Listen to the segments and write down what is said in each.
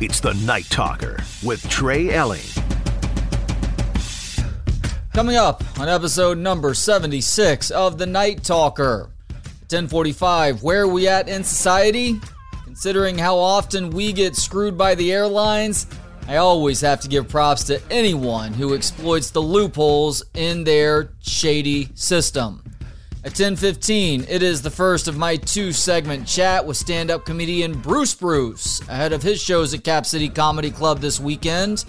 It's the Night Talker with Trey Elling. Coming up on episode number 76 of the Night Talker. 1045, where are we at in society? Considering how often we get screwed by the airlines, I always have to give props to anyone who exploits the loopholes in their shady system. At 10:15, it is the first of my two-segment chat with stand-up comedian Bruce Bruce ahead of his shows at Cap City Comedy Club this weekend.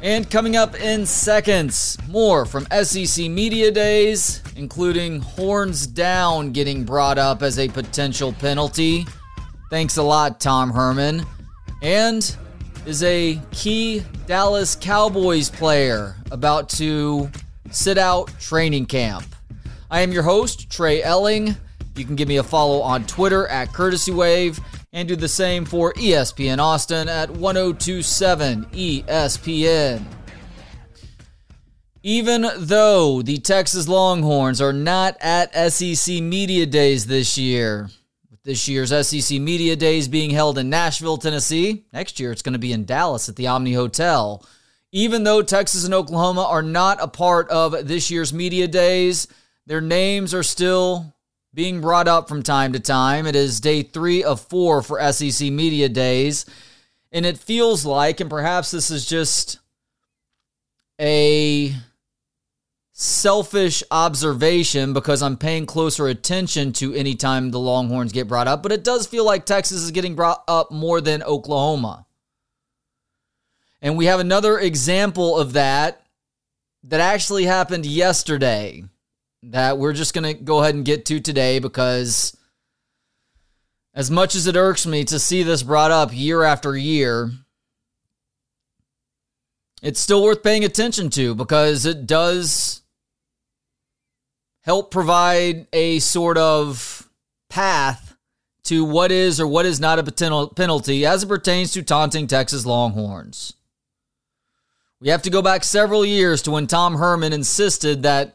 And coming up in seconds, more from SEC Media Days, including horns down getting brought up as a potential penalty. Thanks a lot, Tom Herman. And is a key Dallas Cowboys player about to sit out training camp. I am your host, Trey Elling. You can give me a follow on Twitter at Courtesy Wave and do the same for ESPN Austin at 1027 ESPN. Even though the Texas Longhorns are not at SEC Media Days this year, with this year's SEC Media Days being held in Nashville, Tennessee, next year it's going to be in Dallas at the Omni Hotel. Even though Texas and Oklahoma are not a part of this year's Media Days, their names are still being brought up from time to time. It is day three of four for SEC Media Days. And it feels like, and perhaps this is just a selfish observation because I'm paying closer attention to any time the Longhorns get brought up, but it does feel like Texas is getting brought up more than Oklahoma. And we have another example of that that actually happened yesterday that we're just going to go ahead and get to today because as much as it irks me to see this brought up year after year, it's still worth paying attention to because it does help provide a sort of path to what is or what is not a potential penalty as it pertains to taunting Texas Longhorns. We have to go back several years to when Tom Herman insisted that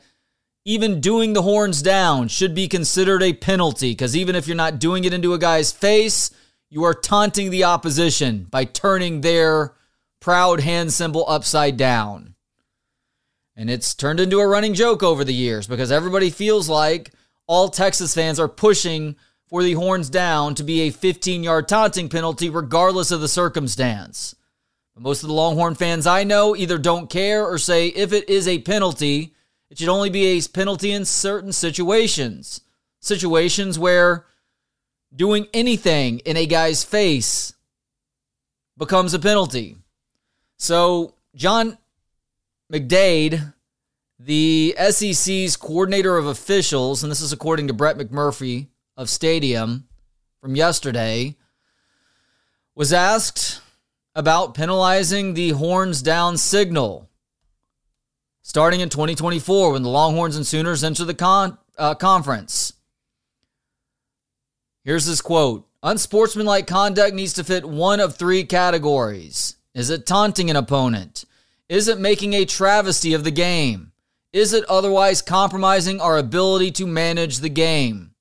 even doing the horns down should be considered a penalty because even if you're not doing it into a guy's face, you are taunting the opposition by turning their proud hand symbol upside down. And it's turned into a running joke over the years because everybody feels like all Texas fans are pushing for the horns down to be a 15 yard taunting penalty, regardless of the circumstance. But most of the Longhorn fans I know either don't care or say if it is a penalty, it should only be a penalty in certain situations. Situations where doing anything in a guy's face becomes a penalty. So, John McDaid, the SEC's coordinator of officials, and this is according to Brett McMurphy of Stadium from yesterday, was asked about penalizing the horns down signal starting in 2024 when the Longhorns and Sooners enter the con- uh, conference. Here's this quote Unsportsmanlike conduct needs to fit one of three categories. Is it taunting an opponent? Is it making a travesty of the game? Is it otherwise compromising our ability to manage the game?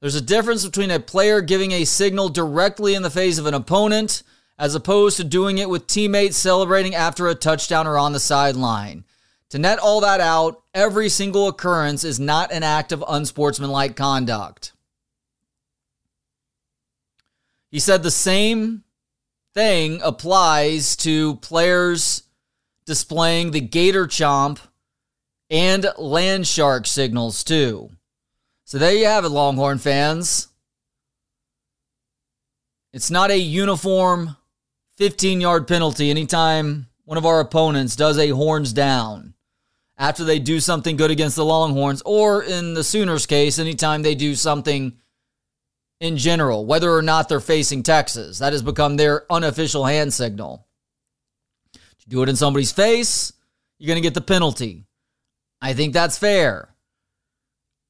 There's a difference between a player giving a signal directly in the face of an opponent as opposed to doing it with teammates celebrating after a touchdown or on the sideline. To net all that out, every single occurrence is not an act of unsportsmanlike conduct. He said the same thing applies to players displaying the gator chomp and land shark signals too. So there you have it, Longhorn fans. It's not a uniform 15 yard penalty anytime one of our opponents does a horns down after they do something good against the Longhorns, or in the Sooners' case, anytime they do something in general, whether or not they're facing Texas. That has become their unofficial hand signal. If you do it in somebody's face, you're going to get the penalty. I think that's fair.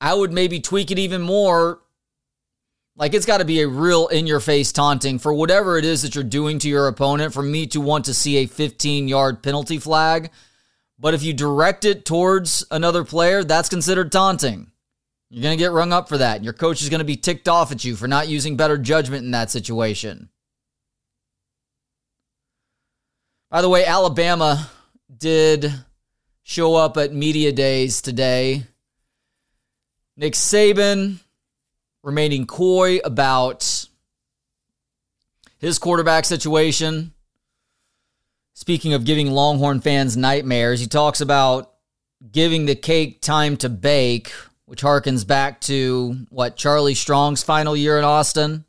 I would maybe tweak it even more. Like it's got to be a real in your face taunting for whatever it is that you're doing to your opponent for me to want to see a 15 yard penalty flag. But if you direct it towards another player, that's considered taunting. You're going to get rung up for that. Your coach is going to be ticked off at you for not using better judgment in that situation. By the way, Alabama did show up at media days today. Nick Saban remaining coy about his quarterback situation. Speaking of giving Longhorn fans nightmares, he talks about giving the cake time to bake, which harkens back to what Charlie Strong's final year in Austin.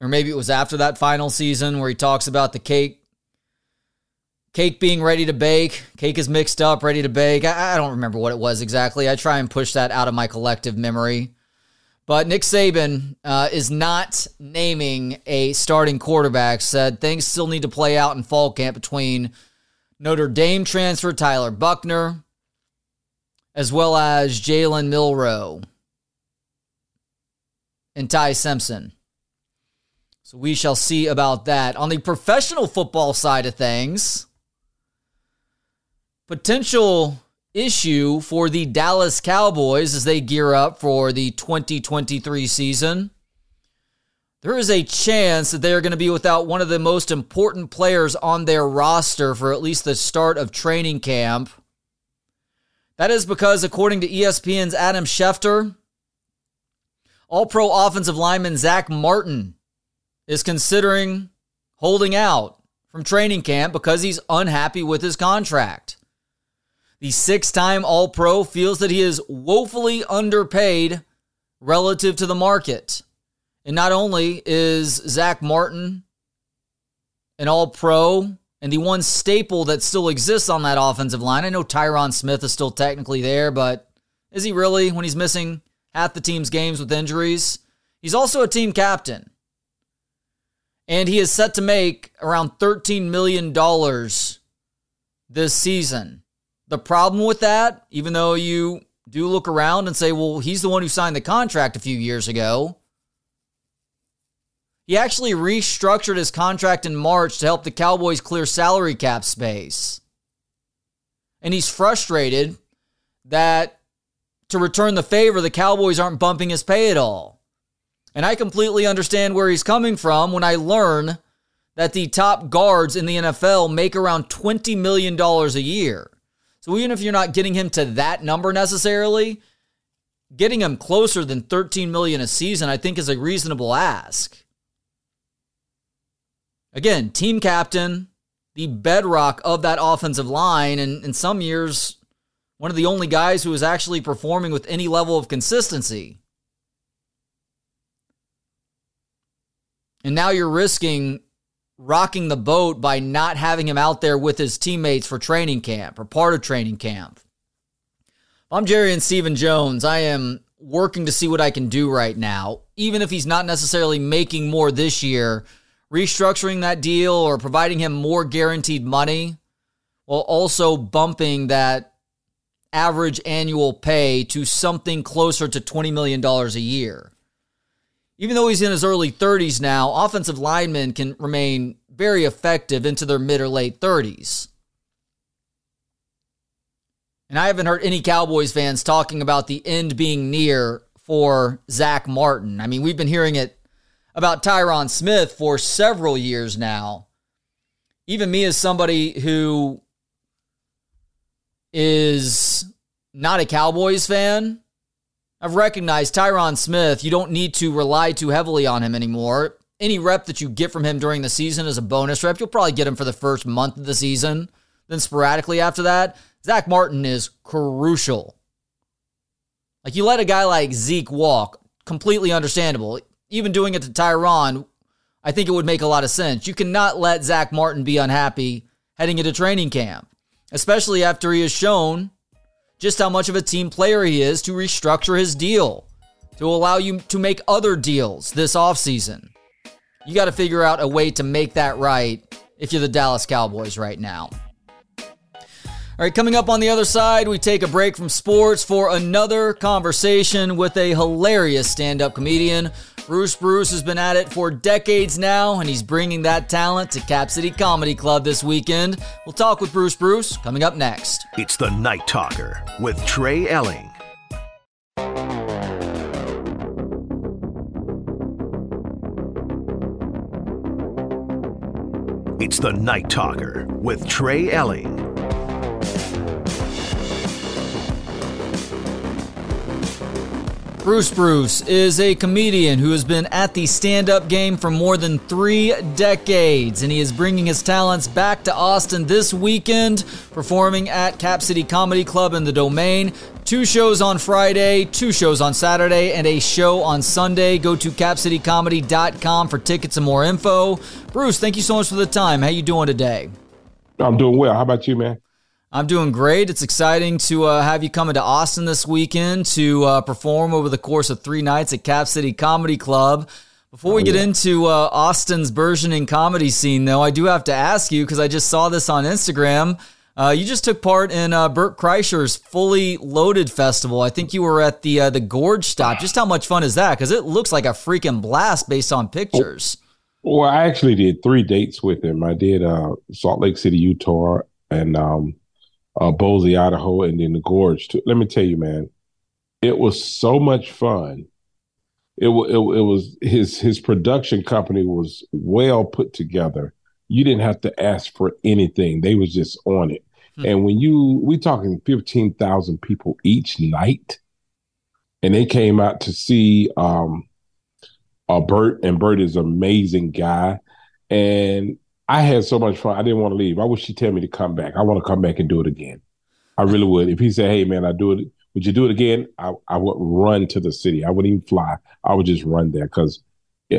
Or maybe it was after that final season where he talks about the cake cake being ready to bake. Cake is mixed up, ready to bake. I, I, don't remember what it was exactly. I try and push that out of my collective memory. But Nick Saban uh, is not naming a starting quarterback. Said things still need to play out in fall camp between Notre Dame transfer Tyler Buchner, as well as Jalen Milroe and Ty Simpson. So we shall see about that. On the professional football side of things, potential issue for the Dallas Cowboys as they gear up for the 2023 season. There is a chance that they are going to be without one of the most important players on their roster for at least the start of training camp. That is because, according to ESPN's Adam Schefter, all pro offensive lineman Zack Martin is considering holding out from training camp because he's unhappy with his contract. The six time All Pro feels that he is woefully underpaid relative to the market. And not only is Zack Martin an All Pro and the one staple that still exists on that offensive line, I know Tyron Smith is still technically there, but is he really when he's missing half the team's games with injuries? He's also a team captain. And he is set to make around $13 million this season. The problem with that, even though you do look around and say, well, he's the one who signed the contract a few years ago, he actually restructured his contract in March to help the Cowboys clear salary cap space. And he's frustrated that to return the favor, the Cowboys aren't bumping his pay at all. And I completely understand where he's coming from when I learn that the top guards in the NFL make around $20 million a year. So even if you're not getting him to that number necessarily, getting him closer than 13 million a season I think is a reasonable ask. Again, team captain, the bedrock of that offensive line and in some years one of the only guys who is actually performing with any level of consistency. And now you're risking rocking the boat by not having him out there with his teammates for training camp or part of training camp. I'm Jerry and Stephen Jones. I am working to see what I can do right now, even if he's not necessarily making more this year, restructuring that deal or providing him more guaranteed money while also bumping that average annual pay to something closer to $20 million a year even though he's in his early 30s now, offensive linemen can remain very effective into their mid or late 30s. And I haven't heard any Cowboys fans talking about the end being near for Zack Martin. I mean, we've been hearing it about Tyron Smith for several years now. Even me, as somebody who is not a Cowboys fan, I've recognized Tyron Smith, you don't need to rely too heavily on him anymore. Any rep that you get from him during the season is a bonus rep. You'll probably get him for the first month of the season. Then sporadically after that, Zack Martin is crucial. Like you let a guy like Zeke walk, completely understandable. Even doing it to Tyron, I think it would make a lot of sense. You cannot let Zack Martin be unhappy heading into training camp, especially after he has shown just how much of a team player he is to restructure his deal to allow you to make other deals this offseason. You got to figure out a way to make that right if you're the Dallas Cowboys right now. All right, coming up on the other side, we take a break from sports for another conversation with a hilarious stand up comedian Bruce Bruce has been at it for decades now, and he's bringing that talent to Cap City Comedy Club this weekend. We'll talk with Bruce Bruce coming up next. It's the Night Talker with Trey Elling. It's the Night Talker with Trey Elling. Bruce Bruce is a comedian who has been at the stand up game for more than three decades, and he is bringing his talents back to Austin this weekend, performing at Cap City Comedy Club in the Domain. Two shows on Friday, two shows on Saturday, and a show on Sunday. Go to capcitycomedy.com for tickets and more info. Bruce, thank you so much for the time. How you doing today? I'm doing well. How about you, man? I'm doing great. It's exciting to uh, have you coming to Austin this weekend to uh, perform over the course of three nights at Cap City Comedy Club. Before we oh, get into uh, Austin's burgeoning comedy scene, though, I do have to ask you because I just saw this on Instagram. Uh, you just took part in uh, Bert Kreischer's Fully Loaded Festival. I think you were at the uh, the Gorge Stop. Just how much fun is that? Because it looks like a freaking blast based on pictures. Well, I actually did three dates with him. I did Salt Lake City, Utah, and um, uh, Boise, Idaho, and then the Gorge. Too. Let me tell you, man, it was so much fun. It, it, it was his his production company was well put together. You didn't have to ask for anything; they was just on it. Hmm. And when you we talking fifteen thousand people each night, and they came out to see um, uh, Bert, and Bert is an amazing guy. And I had so much fun. I didn't want to leave. I wish he'd tell me to come back. I want to come back and do it again. I really would. If he said, "Hey, man, I do it," would you do it again? I, I would run to the city. I wouldn't even fly. I would just run there because,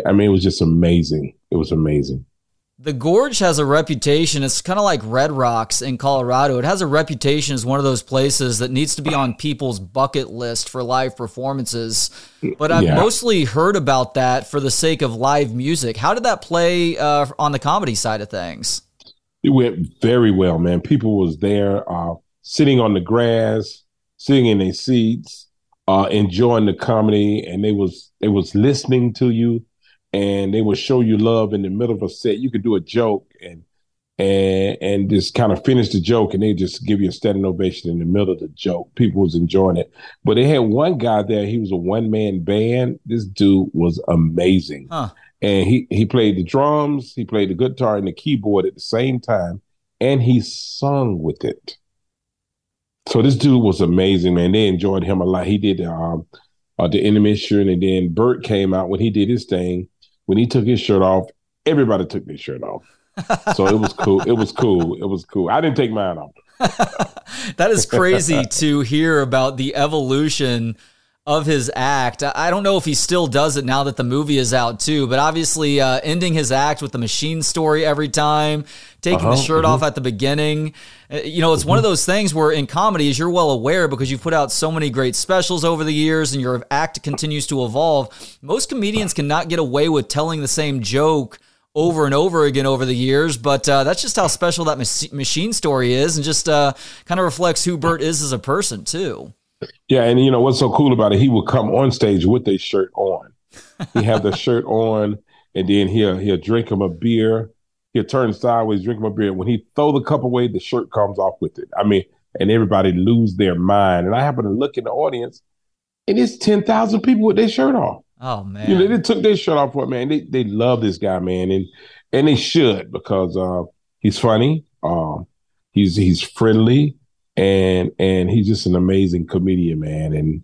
I mean, it was just amazing. It was amazing. The Gorge has a reputation. It's kind of like Red Rocks in Colorado. It has a reputation as one of those places that needs to be on people's bucket list for live performances. But I've yeah. mostly heard about that for the sake of live music. How did that play uh, on the comedy side of things? It went very well, man. People was there, uh, sitting on the grass, sitting in their seats, uh, enjoying the comedy, and they was they was listening to you and they will show you love in the middle of a set. You could do a joke and and and just kind of finish the joke, and they just give you a standing ovation in the middle of the joke. People was enjoying it, but they had one guy there. He was a one man band. This dude was amazing, huh. and he he played the drums, he played the guitar and the keyboard at the same time, and he sung with it. So this dude was amazing, man. They enjoyed him a lot. He did um, uh, the intermission, and then Bert came out when he did his thing when he took his shirt off, everybody took their shirt off. so it was cool. It was cool. It was cool. I didn't take mine off. that is crazy to hear about the evolution of his act. I don't know if he still does it now that the movie is out too, but obviously uh, ending his act with the machine story every time, taking uh-huh, the shirt uh-huh. off at the beginning. Uh, you know, it's one of those things where in comedy, as you're well aware, because you've put out so many great specials over the years and your act continues to evolve, most comedians cannot get away with telling the same joke over and over again over the years. But uh, that's just how special that machine story is, and just uh, kind of reflects who Bert is as a person too. Yeah, and you know what's so cool about it? He would come on stage with a shirt on. He have the shirt on, and then he'll he'll drink him a beer. He'll turn sideways, drink him a beer. When he throw the cup away, the shirt comes off with it. I mean, and everybody lose their mind. And I happen to look in the audience, and it's ten thousand people with their shirt off. Oh man! You know they took their shirt off for it, man. They they love this guy, man, and and they should because uh, he's funny. Um, he's he's friendly and and he's just an amazing comedian, man. And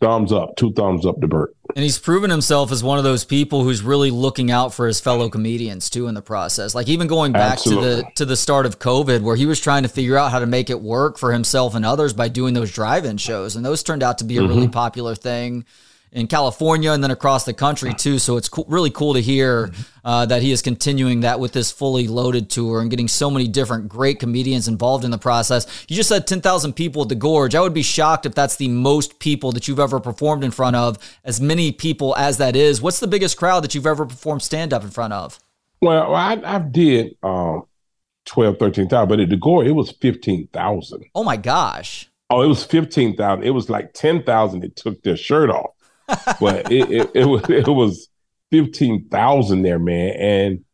thumbs up, two thumbs up to Bert. And he's proven himself as one of those people who's really looking out for his fellow comedians too in the process. Like even going back Absolutely. to the to the start of COVID, where he was trying to figure out how to make it work for himself and others by doing those drive-in shows, and those turned out to be a mm-hmm. really popular thing in California and then across the country too. So it's co- really cool to hear uh, that he is continuing that with this fully loaded tour and getting so many different great comedians involved in the process. You just said 10,000 people at the Gorge. I would be shocked if that's the most people that you've ever performed in front of, as many people as that is. What's the biggest crowd that you've ever performed stand up in front of? Well, I, I did um, 12, 13,000, but at the Gorge, it was 15,000. Oh my gosh. Oh, it was 15,000. It was like 10,000 that took their shirt off but it, it, it was it was fifteen thousand there, man, and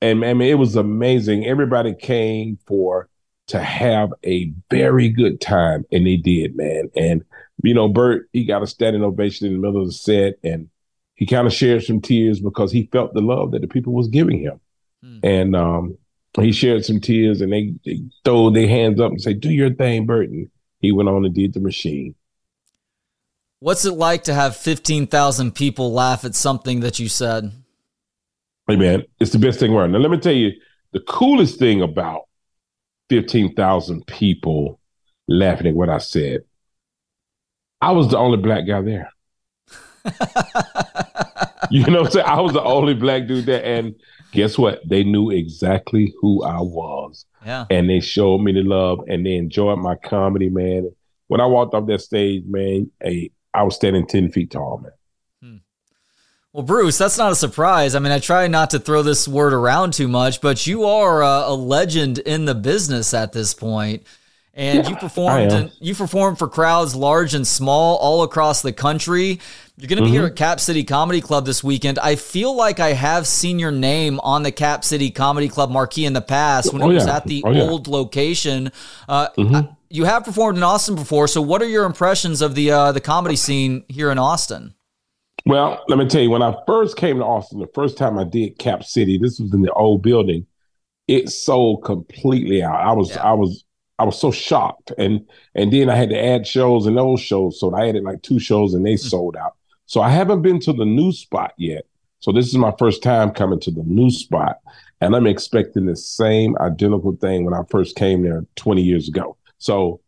and I mean it was amazing. Everybody came for to have a very good time, and they did, man. And you know, Bert, he got a standing ovation in the middle of the set, and he kind of shared some tears because he felt the love that the people was giving him. Hmm. And um, he shared some tears and they, they throw their hands up and say, Do your thing, Burton. He went on and did the machine. What's it like to have 15,000 people laugh at something that you said? Hey, man, it's the best thing around. Now, let me tell you the coolest thing about 15,000 people laughing at what I said. I was the only black guy there. you know what I'm saying? I was the only black dude there. And guess what? They knew exactly who I was. Yeah. And they showed me the love and they enjoyed my comedy, man. When I walked off that stage, man, hey, I was standing 10 feet tall, man. Hmm. Well, Bruce, that's not a surprise. I mean, I try not to throw this word around too much, but you are a, a legend in the business at this point and yeah, you performed in, you performed for crowds large and small all across the country. You're going to be mm-hmm. here at Cap City Comedy Club this weekend. I feel like I have seen your name on the Cap City Comedy Club marquee in the past when oh, it was yeah. at the oh, old yeah. location. Uh, mm-hmm. You have performed in Austin before, so what are your impressions of the uh, the comedy scene here in Austin? Well, let me tell you, when I first came to Austin, the first time I did Cap City, this was in the old building. It sold completely out. I was I was I was so shocked. And and then I had to add shows and those shows. So I added like two shows and they mm-hmm. sold out. So I haven't been to the new spot yet. So this is my first time coming to the new spot. And I'm expecting the same identical thing when I first came there 20 years ago. So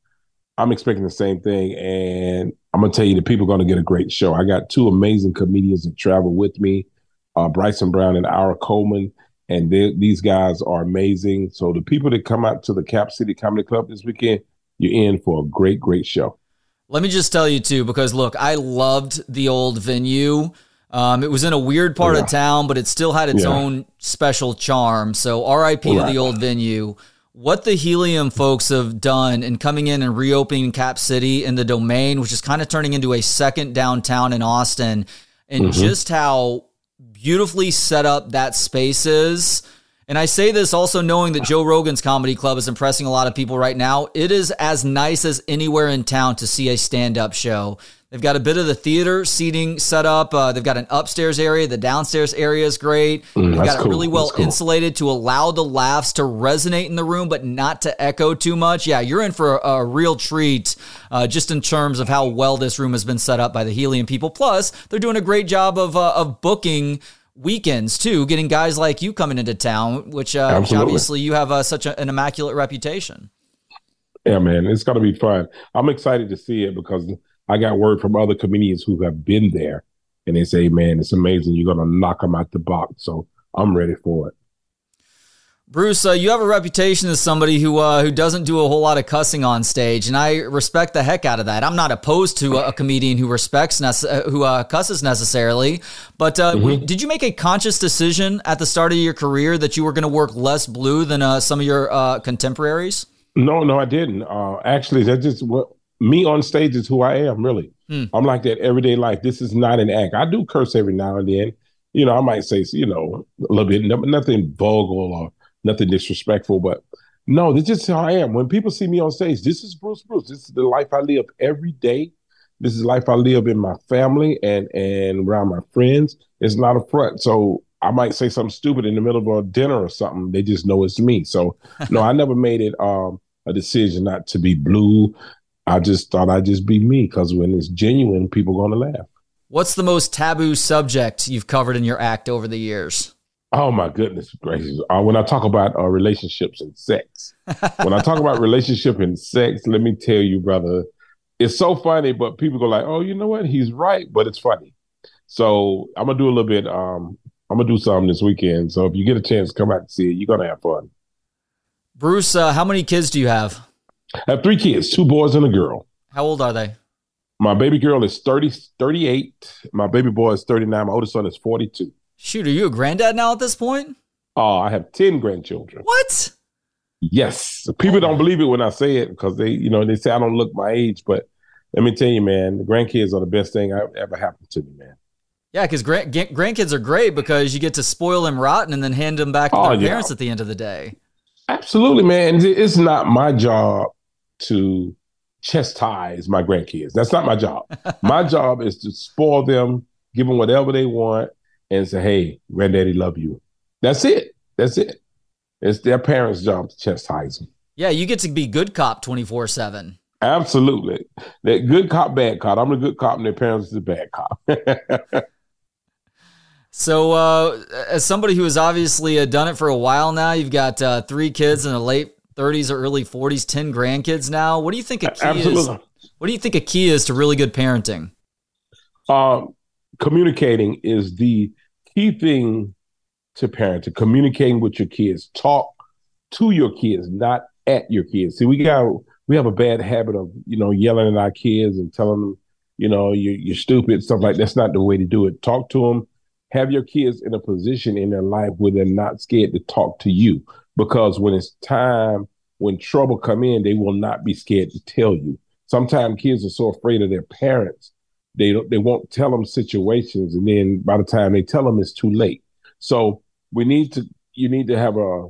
I'm expecting the same thing. And I'm gonna tell you the people are gonna get a great show. I got two amazing comedians that travel with me, uh, Bryson Brown and Ira Coleman and these guys are amazing. So the people that come out to the Cap City Comedy Club this weekend, you're in for a great, great show. Let me just tell you too, because look, I loved the old venue. Um, it was in a weird part yeah. of town, but it still had its yeah. own special charm. So RIP right. to the old venue. What the Helium folks have done in coming in and reopening Cap City and the domain, which is kind of turning into a second downtown in Austin, and mm-hmm. just how beautifully set up that space is. And I say this also knowing that Joe Rogan's comedy club is impressing a lot of people right now. It is as nice as anywhere in town to see a stand up show. They've got a bit of the theater seating set up. Uh, they've got an upstairs area. The downstairs area is great. Mm, they've got it cool. really well cool. insulated to allow the laughs to resonate in the room, but not to echo too much. Yeah, you're in for a, a real treat uh, just in terms of how well this room has been set up by the Helium people. Plus, they're doing a great job of, uh, of booking weekends too, getting guys like you coming into town, which, uh, which obviously you have uh, such a, an immaculate reputation. Yeah, man, it's going to be fun. I'm excited to see it because I got word from other comedians who have been there, and they say, "Man, it's amazing. You're gonna knock them out the box." So I'm ready for it. Bruce, uh, you have a reputation as somebody who uh, who doesn't do a whole lot of cussing on stage, and I respect the heck out of that. I'm not opposed to a, a comedian who respects nece- uh, who uh, cusses necessarily, but uh, mm-hmm. did you make a conscious decision at the start of your career that you were going to work less blue than uh, some of your contemporaries? No, no, I didn't. actually, that just what me on stage is who I am, really. Mm. I'm like that everyday life. This is not an act. I do curse every now and then. You know, I might say, you know, a little bit, nothing vulgar or nothing disrespectful, but no, this is how I am. When people see me on stage, this is Bruce Bruce. This is the life I live every day. This is life I live in my family and and around my friends. It's not a front. So I might say something stupid in the middle of a dinner or something. They just know it's me. So no, I never made it um, a decision not to be blue I just thought I'd just be me because when it's genuine, people are going to laugh. What's the most taboo subject you've covered in your act over the years? Oh my goodness gracious! Uh, when I talk about uh, relationships and sex, when I talk about relationship and sex, let me tell you, brother, it's so funny. But people go like, "Oh, you know what? He's right," but it's funny. So I'm gonna do a little bit. Um, I'm gonna do something this weekend. So if you get a chance, come out and see it. You're gonna have fun. Bruce, uh, how many kids do you have? I have three kids, two boys and a girl. How old are they? My baby girl is 30, 38. My baby boy is 39. My oldest son is 42. Shoot, are you a granddad now at this point? Oh, I have 10 grandchildren. What? Yes. People don't believe it when I say it because they, you know, they say I don't look my age. But let me tell you, man, the grandkids are the best thing I've ever happened to me, man. Yeah, because grand, grandkids are great because you get to spoil them rotten and then hand them back to oh, their yeah. parents at the end of the day. Absolutely, man. It's not my job to chastise my grandkids. That's not my job. my job is to spoil them, give them whatever they want, and say, "Hey, granddaddy, love you." That's it. That's it. It's their parents' job to chastise them. Yeah, you get to be good cop 24 7. Absolutely. That good cop, bad cop. I'm a good cop, and their parents is a bad cop. so, uh, as somebody who has obviously uh, done it for a while now, you've got uh, three kids in the late 30s or early 40s, 10 grandkids now. What do you think a key Absolutely. is? What do you think a key is to really good parenting? Um, communicating is the key thing to parenting. Communicating with your kids. Talk to your kids, not at your kids. See, we got we have a bad habit of you know yelling at our kids and telling them you know you, you're stupid stuff like that's not the way to do it. Talk to them. Have your kids in a position in their life where they're not scared to talk to you because when it's time when trouble come in, they will not be scared to tell you. Sometimes kids are so afraid of their parents, they don't, they won't tell them situations, and then by the time they tell them, it's too late. So we need to you need to have a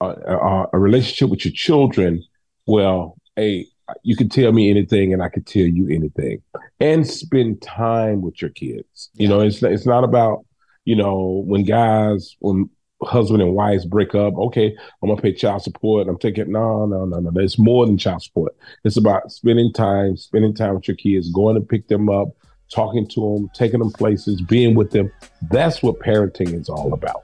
a, a, a relationship with your children. Well, a you can tell me anything and I can tell you anything. And spend time with your kids. You know, it's it's not about, you know, when guys when husband and wives break up, okay, I'm gonna pay child support. I'm taking no, no, no, no. It's more than child support. It's about spending time, spending time with your kids, going to pick them up, talking to them, taking them places, being with them. That's what parenting is all about.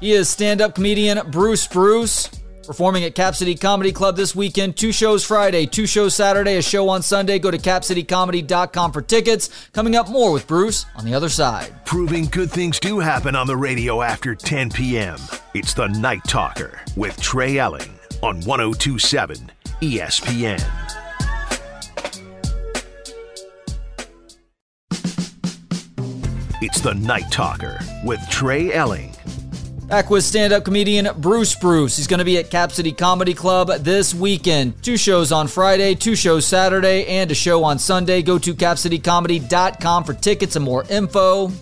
He is stand-up comedian Bruce Bruce. Performing at Cap City Comedy Club this weekend. Two shows Friday, two shows Saturday, a show on Sunday. Go to capcitycomedy.com for tickets. Coming up more with Bruce on the other side. Proving good things do happen on the radio after 10 p.m. It's the Night Talker with Trey Elling on 1027 ESPN. It's the Night Talker with Trey Elling Back with stand up comedian Bruce Bruce. He's going to be at Cap City Comedy Club this weekend. Two shows on Friday, two shows Saturday, and a show on Sunday. Go to capcitycomedy.com for tickets and more info.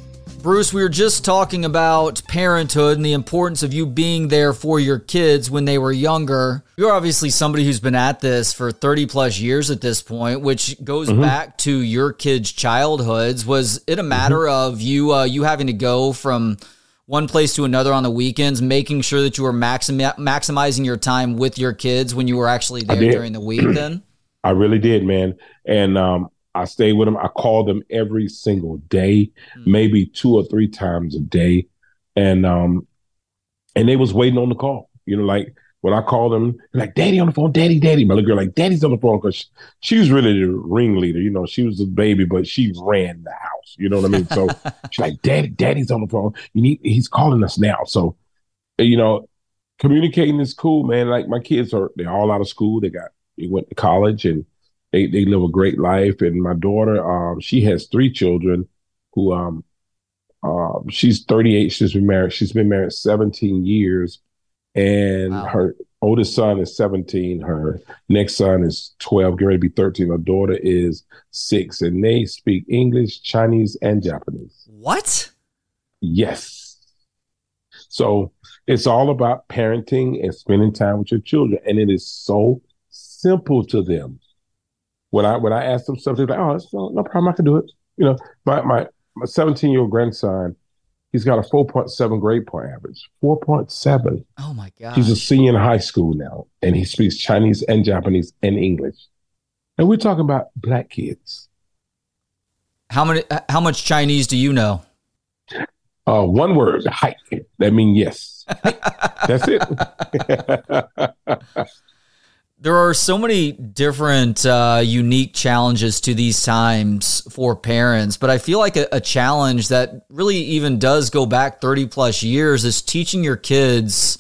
Bruce, we were just talking about parenthood and the importance of you being there for your kids when they were younger. You're obviously somebody who's been at this for 30 plus years at this point, which goes mm-hmm. back to your kids' childhoods. Was it a matter mm-hmm. of you uh, you having to go from one place to another on the weekends, making sure that you were maxim- maximizing your time with your kids when you were actually there during the week then? I really did, man. And um, I stayed with them. I called them every single day, mm. maybe two or three times a day. And um, and they was waiting on the call. You know, like when I called them, like, Daddy on the phone, Daddy, Daddy. My little girl, like, Daddy's on the phone because she, she, was really the ringleader. You know, she was the baby, but she ran the house. You know what I mean? So she's like, Daddy, Daddy's on the phone. You need, he's calling us now. So, you know, communicating is cool, man. Like my kids are, they're all out of school. They got, they went to college and they, they live a great life. And my daughter, um, she has three children who, um, um, she's 38. She's been married. She's been married 17 years and wow. her oldest son is 17 her next son is 12 getting ready to be 13 her daughter is six and they speak english chinese and japanese what yes so it's all about parenting and spending time with your children and it is so simple to them when i when i ask them something like oh no, no problem i can do it you know my my my 17 year old grandson He's got a 4.7 grade point average. 4.7. Oh my God. He's a senior in high school now, and he speaks Chinese and Japanese and English. And we're talking about black kids. How many? How much Chinese do you know? Uh, one word, hike. That means yes. That's it. There are so many different uh, unique challenges to these times for parents, but I feel like a, a, challenge that really even does go back 30 plus years is teaching your kids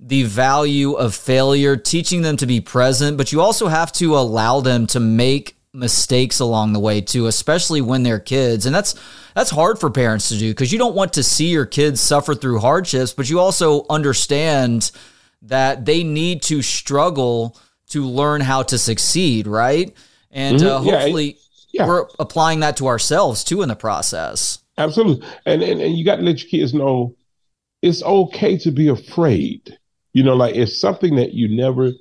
the value of failure, teaching them to be present, but you also have to allow them to make mistakes along the way too, especially when they're kids. And that's that's hard for parents to do because you don't want to see your kids suffer through hardships, but you also understand that they need to struggle to learn how to succeed, right? And mm-hmm. uh, hopefully yeah, yeah. we're applying that to ourselves too in the process. Absolutely. And, and, and you got to let your kids know it's okay to be afraid. You know, like it's something that you never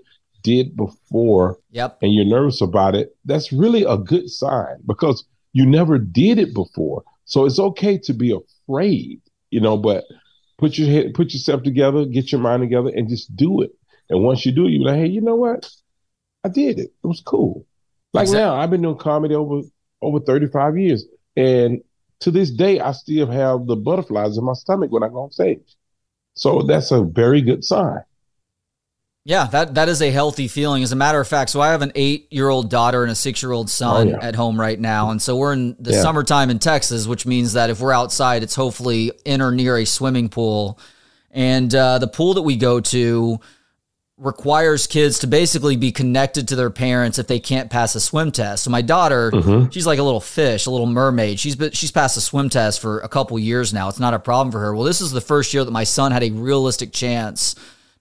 did before yep. and you're nervous about it, that's really a good sign because you never did it before. So it's okay to be afraid, you know, but put your head, put yourself together, get your mind together, and just do it. And once you do it, you're like, hey, you know what? I did it. It was cool. Like exactly. now, I've been doing comedy over over 35 years, and to this day, I still have the butterflies in my stomach when I go on stage. So that's a very good sign. Yeah, that that is a healthy feeling. As a matter of fact, so I have an eight year old daughter and a six year old son oh, yeah. at home right now, and so we're in the yeah. summertime in Texas, which means that if we're outside, it's hopefully in or near a swimming pool, and uh, the pool that we go to requires kids to basically be connected to their parents if they can't pass a swim test. So my daughter, mm-hmm. she's like a little fish, a little mermaid. She's been, she's passed a swim test for a couple years now. It's not a problem for her. Well, this is the first year that my son had a realistic chance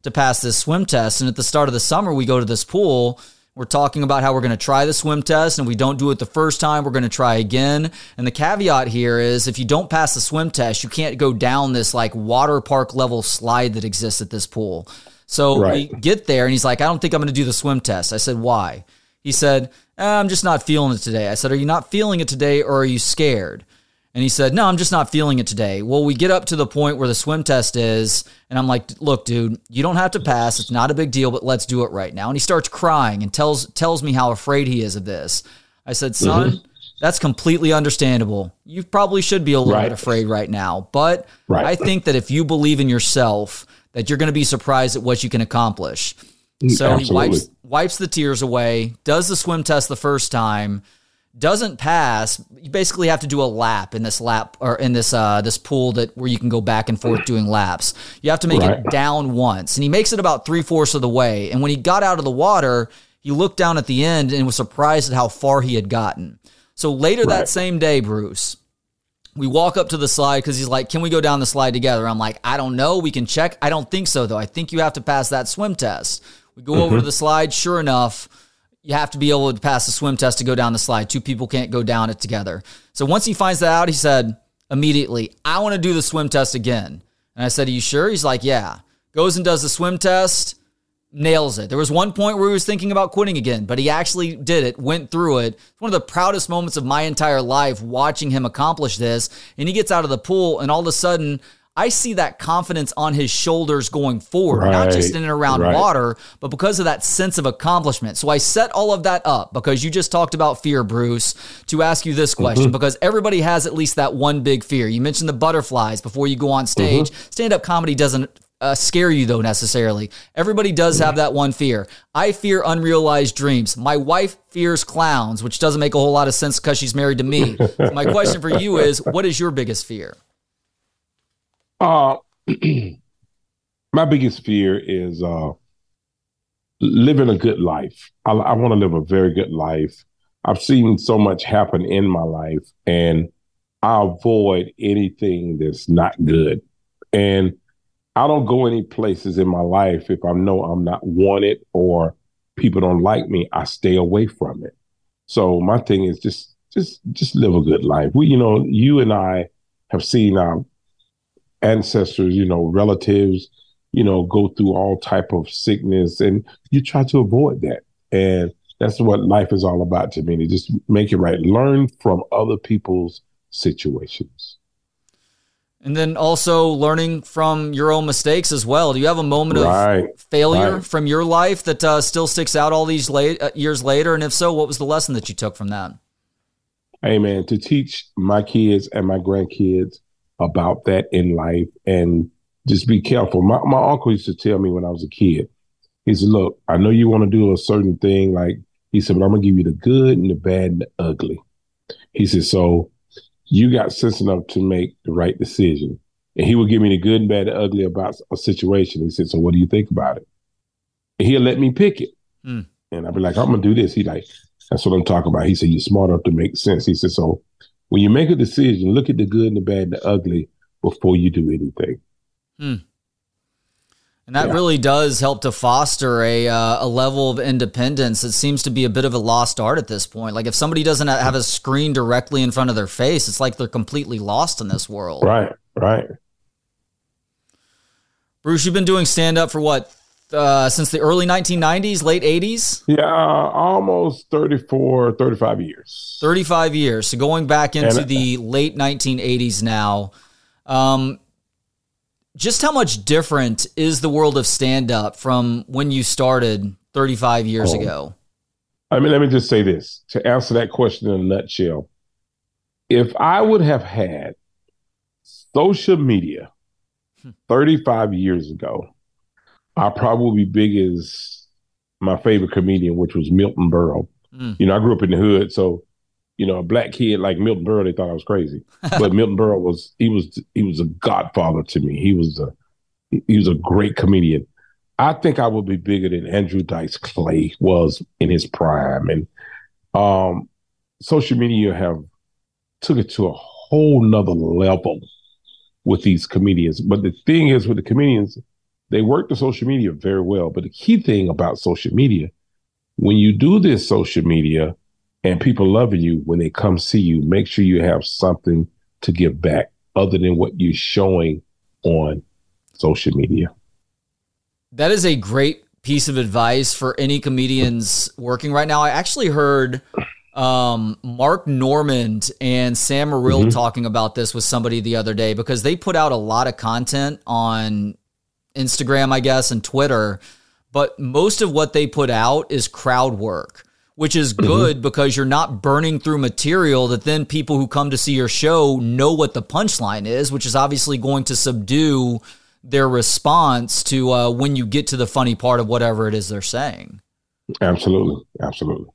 to pass this swim test. And at the start of the summer, we go to this pool. We're talking about how we're going to try the swim test, and we don't do it the first time, we're going to try again. And the caveat here is if you don't pass the swim test, you can't go down this like water park level slide that exists at this pool. So right. we get there, and he's like, I don't think I'm going to do the swim test. I said, Why? He said, eh, I'm just not feeling it today. I said, Are you not feeling it today, or are you scared? And he said, No, I'm just not feeling it today. Well, we get up to the point where the swim test is, and I'm like, Look, dude, you don't have to pass. It's not a big deal, but let's do it right now. And he starts crying and tells tells me how afraid he is of this. I said, Son, mm-hmm. that's completely understandable. You probably should be a little right. bit afraid right now. But right. I think that if you believe in yourself, that you're going to be surprised at what you can accomplish. Mm, so Absolutely. he wipes wipes the tears away, does the swim test the first time doesn't pass, you basically have to do a lap in this lap or in this uh, this pool that where you can go back and forth doing laps. You have to make right. it down once, and he makes it about three fourths of the way. And when he got out of the water, he looked down at the end and was surprised at how far he had gotten. So later right. that same day, Bruce, we walk up to the slide because he's like, "Can we go down the slide together?" I'm like, "I don't know. We can check. I don't think so though. I think you have to pass that swim test." We go mm-hmm. over to the slide. Sure enough you have to be able to pass the swim test to go down the slide. Two people can't go down it together. So once he finds that out, he said immediately, I want to do the swim test again. And I said, Are you sure? He's like, Yeah. Goes and does the swim test, nails it. There was one point where he was thinking about quitting again, but he actually did it, went through it. It's one of the proudest moments of my entire life watching him accomplish this. And he gets out of the pool, and all of a sudden, I see that confidence on his shoulders going forward, right, not just in and around right. water, but because of that sense of accomplishment. So I set all of that up because you just talked about fear, Bruce, to ask you this question mm-hmm. because everybody has at least that one big fear. You mentioned the butterflies before you go on stage. Mm-hmm. Stand up comedy doesn't uh, scare you though necessarily. Everybody does have that one fear. I fear unrealized dreams. My wife fears clowns, which doesn't make a whole lot of sense because she's married to me. so my question for you is, what is your biggest fear? Uh, my biggest fear is uh, living a good life. I, I want to live a very good life. I've seen so much happen in my life, and I avoid anything that's not good. And I don't go any places in my life if I know I'm not wanted or people don't like me. I stay away from it. So my thing is just just just live a good life. We, you know, you and I have seen our ancestors, you know, relatives, you know, go through all type of sickness, and you try to avoid that. And that's what life is all about to me. To just make it right, learn from other people's situations. And then also learning from your own mistakes as well. Do you have a moment right. of failure right. from your life that uh, still sticks out all these late, uh, years later? And if so, what was the lesson that you took from that? Hey, man, to teach my kids and my grandkids about that in life and just be careful. My, my uncle used to tell me when I was a kid, he said, Look, I know you want to do a certain thing. Like, he said, but I'm going to give you the good and the bad and the ugly. He said, So you got sense enough to make the right decision. And he would give me the good and bad and ugly about a situation. He said, So what do you think about it? And he'll let me pick it. Mm. And I'd be like, I'm going to do this. He like, That's what I'm talking about. He said, You're smart enough to make sense. He said, So when you make a decision, look at the good and the bad and the ugly before you do anything. Hmm. And that yeah. really does help to foster a uh, a level of independence. It seems to be a bit of a lost art at this point. Like if somebody doesn't have a screen directly in front of their face, it's like they're completely lost in this world. Right, right. Bruce, you've been doing stand up for what uh, since the early 1990s, late 80s? Yeah, uh, almost 34, 35 years. 35 years. So going back into and, the late 1980s now. Um, just how much different is the world of stand up from when you started 35 years oh. ago? I mean, let me just say this to answer that question in a nutshell. If I would have had social media hmm. 35 years ago, I probably be big as my favorite comedian, which was Milton Berle. Mm. You know, I grew up in the hood, so you know, a black kid like Milton Berle, they thought I was crazy. but Milton Berle was he was he was a godfather to me. He was a he was a great comedian. I think I would be bigger than Andrew Dice Clay was in his prime. And um, social media have took it to a whole nother level with these comedians. But the thing is with the comedians, they work the social media very well. But the key thing about social media, when you do this social media and people loving you, when they come see you, make sure you have something to give back other than what you're showing on social media. That is a great piece of advice for any comedians working right now. I actually heard um, Mark Normand and Sam Morril mm-hmm. talking about this with somebody the other day because they put out a lot of content on Instagram, I guess, and Twitter. But most of what they put out is crowd work, which is mm-hmm. good mm-hmm. because you're not burning through material that then people who come to see your show know what the punchline is, which is obviously going to subdue their response to uh, when you get to the funny part of whatever it is they're saying. Absolutely, absolutely.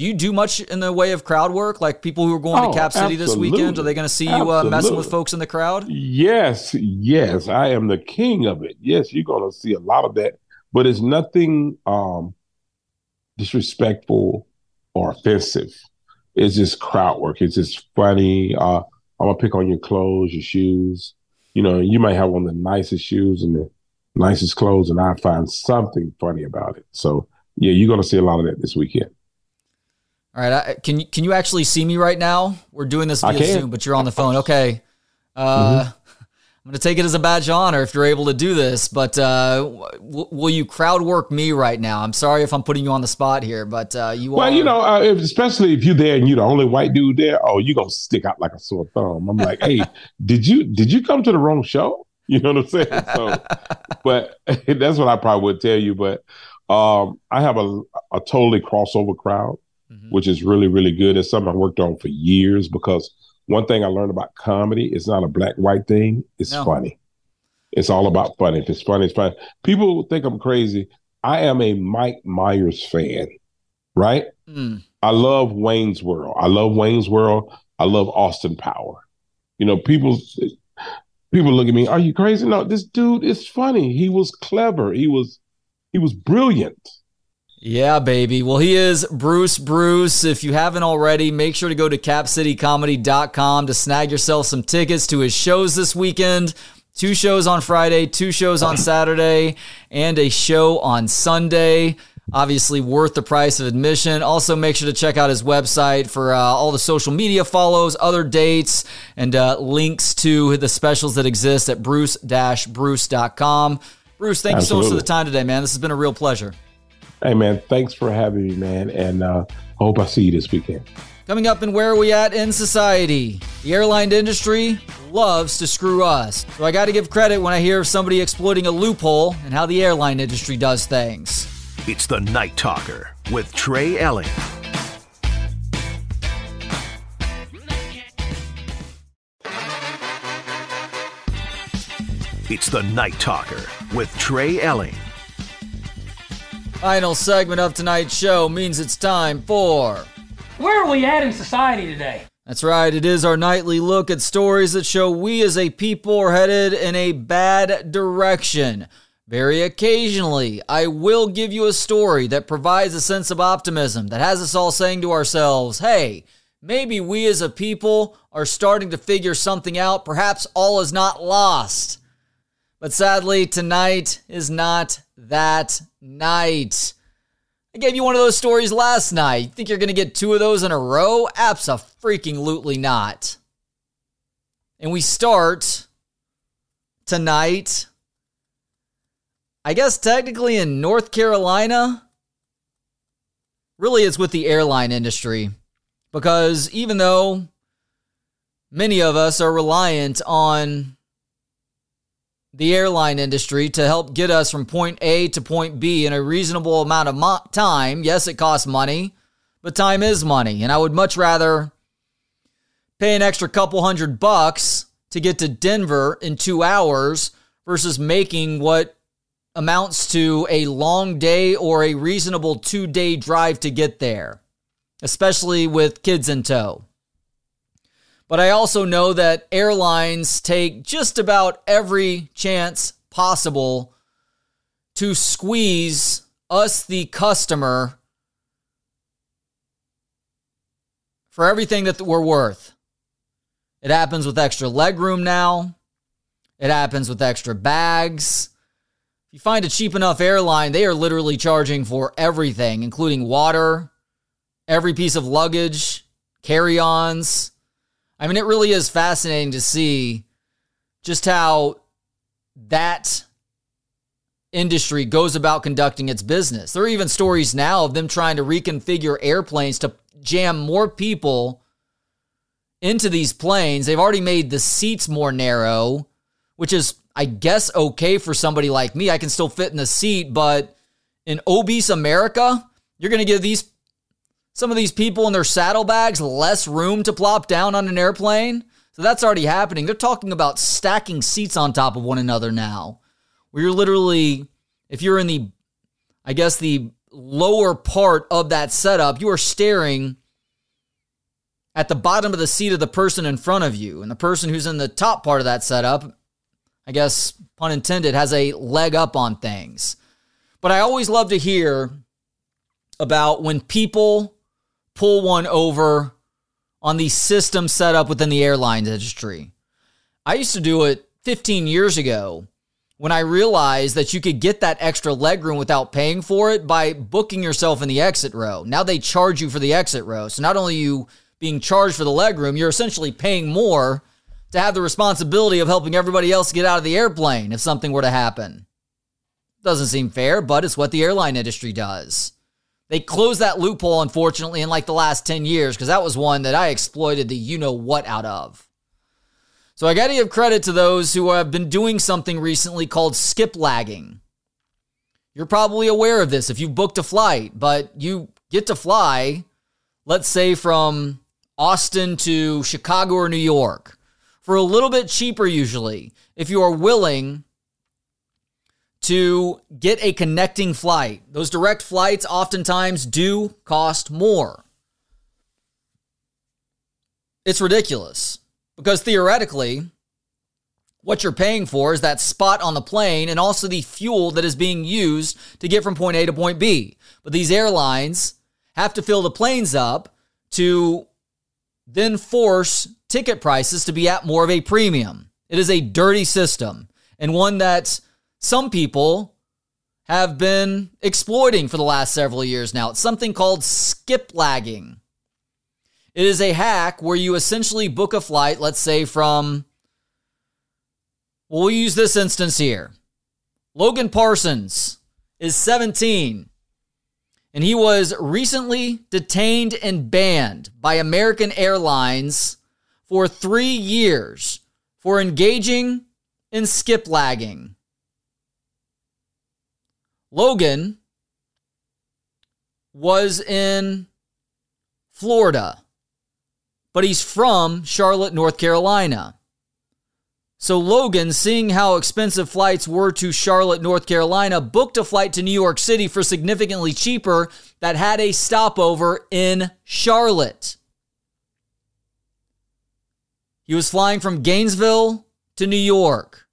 Do you do much in the way of crowd work? Like people who are going oh, to Cap City absolutely. this weekend, are they going to see you uh, messing with folks in the crowd? Yes, yes. I am the king of it. Yes, you're going to see a lot of that, but it's nothing um, disrespectful or offensive. It's just crowd work. It's just funny. Uh, I'm gonna pick on your clothes, your shoes you know, you might have one of the nicest shoes and the nicest clothes, and I find something funny about it. So yeah, you're going to see a lot of that this weekend. All right, I, can you can you actually see me right now? We're doing this via Zoom, but you're on the phone. Okay. Uh, mm-hmm. I'm going to take it as a badge of honor if you're able to do this. But uh, w- will you crowd work me right now? I'm sorry if I'm putting you on the spot here, but uh, you well, are. you know, uh, if, especially if you're there and you're the only white dude there, oh, you're gonna stick out like a sore thumb. I'm like, hey, did you did you come to the wrong show? You know what I'm saying? So, but that's what I probably would tell you. But um, I have a a totally crossover crowd. Which is really really good. It's something I worked on for years because one thing I learned about comedy, it's not a black white thing. It's no. funny. It's all about fun. If it's funny, it's fun. People think I'm crazy. I am a Mike Myers fan, right? Mm. I love Wayne's World. I love Wayne's World. I love Austin Power. You know, people people look at me, are you crazy? No, this dude is funny. He was clever. He was he was brilliant. Yeah, baby. Well, he is Bruce Bruce. If you haven't already, make sure to go to capcitycomedy.com to snag yourself some tickets to his shows this weekend. Two shows on Friday, two shows on Saturday, and a show on Sunday. Obviously, worth the price of admission. Also, make sure to check out his website for uh, all the social media follows, other dates, and uh, links to the specials that exist at bruce bruce.com. Bruce, thank Absolutely. you so much for the time today, man. This has been a real pleasure. Hey, man, thanks for having me, man. And uh, hope I see you this weekend. Coming up and where are we at in society? The airline industry loves to screw us. So I got to give credit when I hear of somebody exploiting a loophole and how the airline industry does things. It's the Night Talker with Trey Elling. It's the Night Talker with Trey Elling. Final segment of tonight's show means it's time for. Where are we at in society today? That's right, it is our nightly look at stories that show we as a people are headed in a bad direction. Very occasionally, I will give you a story that provides a sense of optimism, that has us all saying to ourselves, hey, maybe we as a people are starting to figure something out. Perhaps all is not lost. But sadly, tonight is not that night. I gave you one of those stories last night. Think you're going to get two of those in a row? Absolutely not. And we start tonight, I guess technically in North Carolina. Really, it's with the airline industry. Because even though many of us are reliant on the airline industry to help get us from point A to point B in a reasonable amount of mo- time. Yes, it costs money, but time is money. And I would much rather pay an extra couple hundred bucks to get to Denver in two hours versus making what amounts to a long day or a reasonable two day drive to get there, especially with kids in tow. But I also know that airlines take just about every chance possible to squeeze us, the customer, for everything that we're worth. It happens with extra legroom now. It happens with extra bags. If you find a cheap enough airline, they are literally charging for everything, including water, every piece of luggage, carry ons. I mean, it really is fascinating to see just how that industry goes about conducting its business. There are even stories now of them trying to reconfigure airplanes to jam more people into these planes. They've already made the seats more narrow, which is, I guess, okay for somebody like me. I can still fit in the seat, but in obese America, you're going to give these some of these people in their saddlebags less room to plop down on an airplane. So that's already happening. They're talking about stacking seats on top of one another now. Where you're literally, if you're in the, I guess, the lower part of that setup, you are staring at the bottom of the seat of the person in front of you. And the person who's in the top part of that setup, I guess, pun intended, has a leg up on things. But I always love to hear about when people pull one over on the system set up within the airlines industry. I used to do it 15 years ago when I realized that you could get that extra legroom without paying for it by booking yourself in the exit row. Now they charge you for the exit row. So not only you being charged for the legroom, you're essentially paying more to have the responsibility of helping everybody else get out of the airplane if something were to happen. Doesn't seem fair, but it's what the airline industry does. They closed that loophole, unfortunately, in like the last 10 years, because that was one that I exploited the you know what out of. So I got to give credit to those who have been doing something recently called skip lagging. You're probably aware of this if you've booked a flight, but you get to fly, let's say from Austin to Chicago or New York, for a little bit cheaper usually, if you are willing to get a connecting flight. Those direct flights oftentimes do cost more. It's ridiculous because theoretically, what you're paying for is that spot on the plane and also the fuel that is being used to get from point A to point B. But these airlines have to fill the planes up to then force ticket prices to be at more of a premium. It is a dirty system and one that some people have been exploiting for the last several years now. It's something called skip lagging. It is a hack where you essentially book a flight, let's say from, well, we'll use this instance here. Logan Parsons is 17 and he was recently detained and banned by American Airlines for three years for engaging in skip lagging. Logan was in Florida, but he's from Charlotte, North Carolina. So Logan, seeing how expensive flights were to Charlotte, North Carolina, booked a flight to New York City for significantly cheaper that had a stopover in Charlotte. He was flying from Gainesville to New York.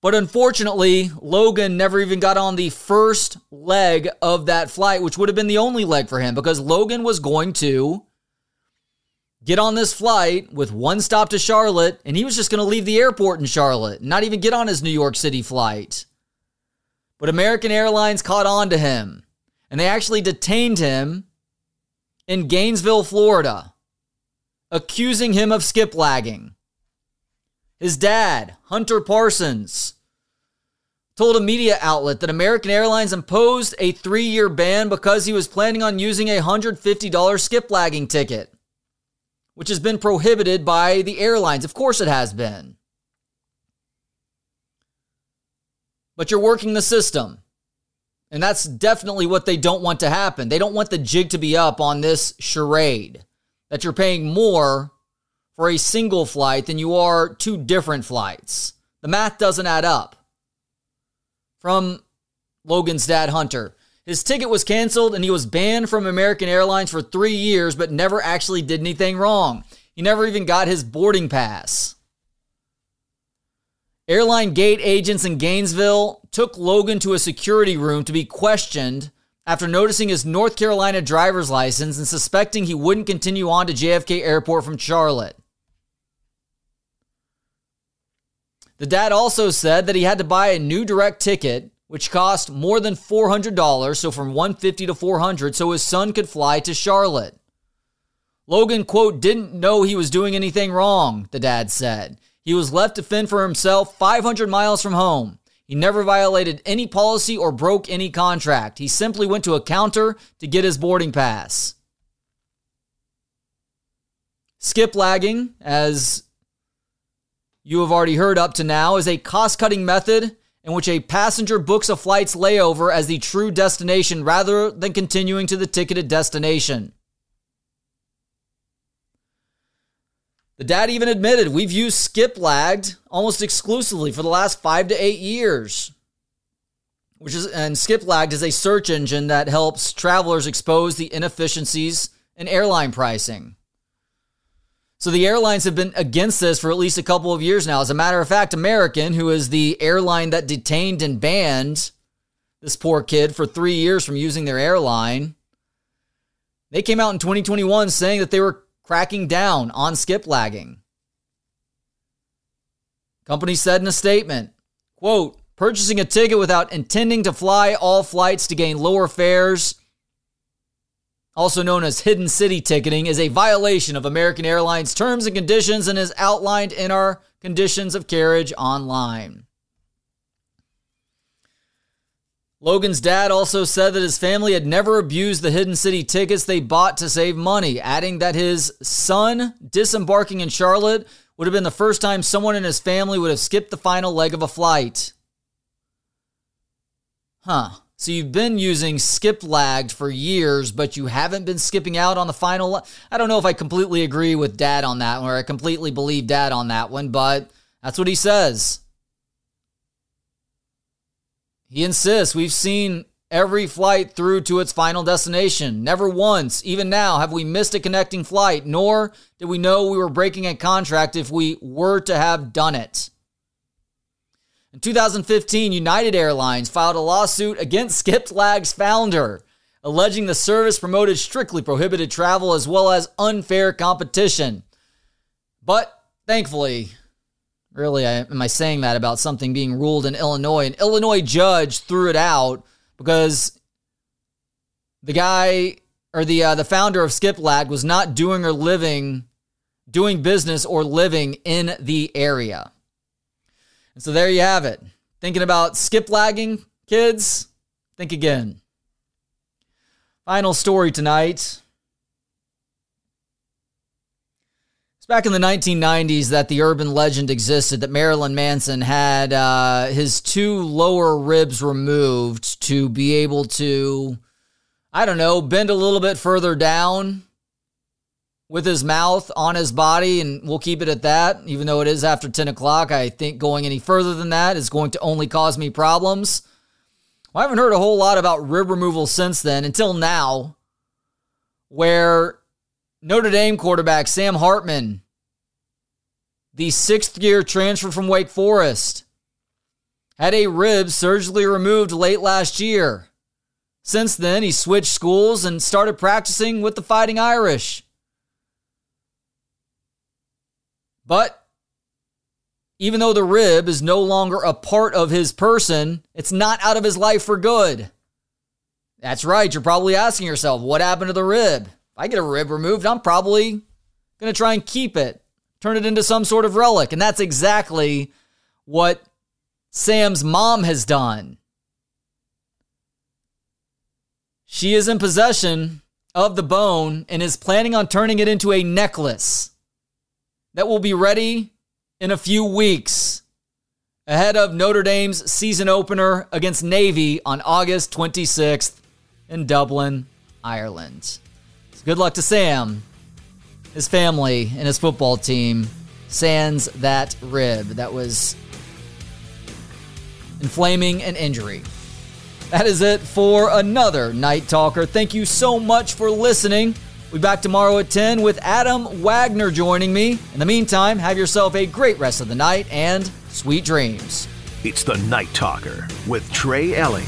But unfortunately, Logan never even got on the first leg of that flight, which would have been the only leg for him because Logan was going to get on this flight with one stop to Charlotte and he was just going to leave the airport in Charlotte, not even get on his New York City flight. But American Airlines caught on to him and they actually detained him in Gainesville, Florida, accusing him of skip lagging. His dad, Hunter Parsons, told a media outlet that American Airlines imposed a three year ban because he was planning on using a $150 skip lagging ticket, which has been prohibited by the airlines. Of course, it has been. but you're working the system. And that's definitely what they don't want to happen. They don't want the jig to be up on this charade that you're paying more for a single flight than you are two different flights. The math doesn't add up. From Logan's dad, Hunter. His ticket was canceled and he was banned from American Airlines for three years, but never actually did anything wrong. He never even got his boarding pass. Airline gate agents in Gainesville took Logan to a security room to be questioned after noticing his North Carolina driver's license and suspecting he wouldn't continue on to JFK Airport from Charlotte. The dad also said that he had to buy a new direct ticket, which cost more than $400, so from 150 to 400, so his son could fly to Charlotte. Logan, quote, didn't know he was doing anything wrong, the dad said. He was left to fend for himself 500 miles from home. He never violated any policy or broke any contract. He simply went to a counter to get his boarding pass. Skip lagging, as you have already heard up to now, is a cost cutting method in which a passenger books a flight's layover as the true destination rather than continuing to the ticketed destination. The dad even admitted we've used skip lagged almost exclusively for the last five to eight years. Which is and skip lagged is a search engine that helps travelers expose the inefficiencies in airline pricing. So the airlines have been against this for at least a couple of years now. As a matter of fact, American, who is the airline that detained and banned this poor kid for three years from using their airline, they came out in 2021 saying that they were cracking down on skip lagging. Company said in a statement, quote, purchasing a ticket without intending to fly all flights to gain lower fares, also known as hidden city ticketing, is a violation of American Airlines terms and conditions and is outlined in our conditions of carriage online. Logan's dad also said that his family had never abused the Hidden City tickets they bought to save money, adding that his son disembarking in Charlotte would have been the first time someone in his family would have skipped the final leg of a flight. Huh. So you've been using skip lagged for years, but you haven't been skipping out on the final. I don't know if I completely agree with dad on that one or I completely believe dad on that one, but that's what he says. He insists we've seen every flight through to its final destination. Never once, even now, have we missed a connecting flight, nor did we know we were breaking a contract if we were to have done it. In 2015, United Airlines filed a lawsuit against Skip Lag's founder, alleging the service promoted strictly prohibited travel as well as unfair competition. But thankfully, Really, I, am I saying that about something being ruled in Illinois? An Illinois judge threw it out because the guy or the uh, the founder of Skiplagged was not doing or living, doing business or living in the area. And so there you have it. Thinking about skip lagging, kids? Think again. Final story tonight. It's back in the 1990s that the urban legend existed that Marilyn Manson had uh, his two lower ribs removed to be able to, I don't know, bend a little bit further down with his mouth on his body, and we'll keep it at that. Even though it is after 10 o'clock, I think going any further than that is going to only cause me problems. Well, I haven't heard a whole lot about rib removal since then until now, where Notre Dame quarterback Sam Hartman, the sixth year transfer from Wake Forest, had a rib surgically removed late last year. Since then, he switched schools and started practicing with the Fighting Irish. But even though the rib is no longer a part of his person, it's not out of his life for good. That's right. You're probably asking yourself, what happened to the rib? If I get a rib removed, I'm probably going to try and keep it, turn it into some sort of relic. And that's exactly what Sam's mom has done. She is in possession of the bone and is planning on turning it into a necklace that will be ready in a few weeks. ahead of Notre Dame's season opener against Navy on August 26th in Dublin, Ireland. So good luck to Sam, his family, and his football team. Sans that rib that was inflaming an injury. That is it for another Night Talker. Thank you so much for listening. We'll be back tomorrow at 10 with Adam Wagner joining me. In the meantime, have yourself a great rest of the night and sweet dreams. It's the Night Talker with Trey Elling.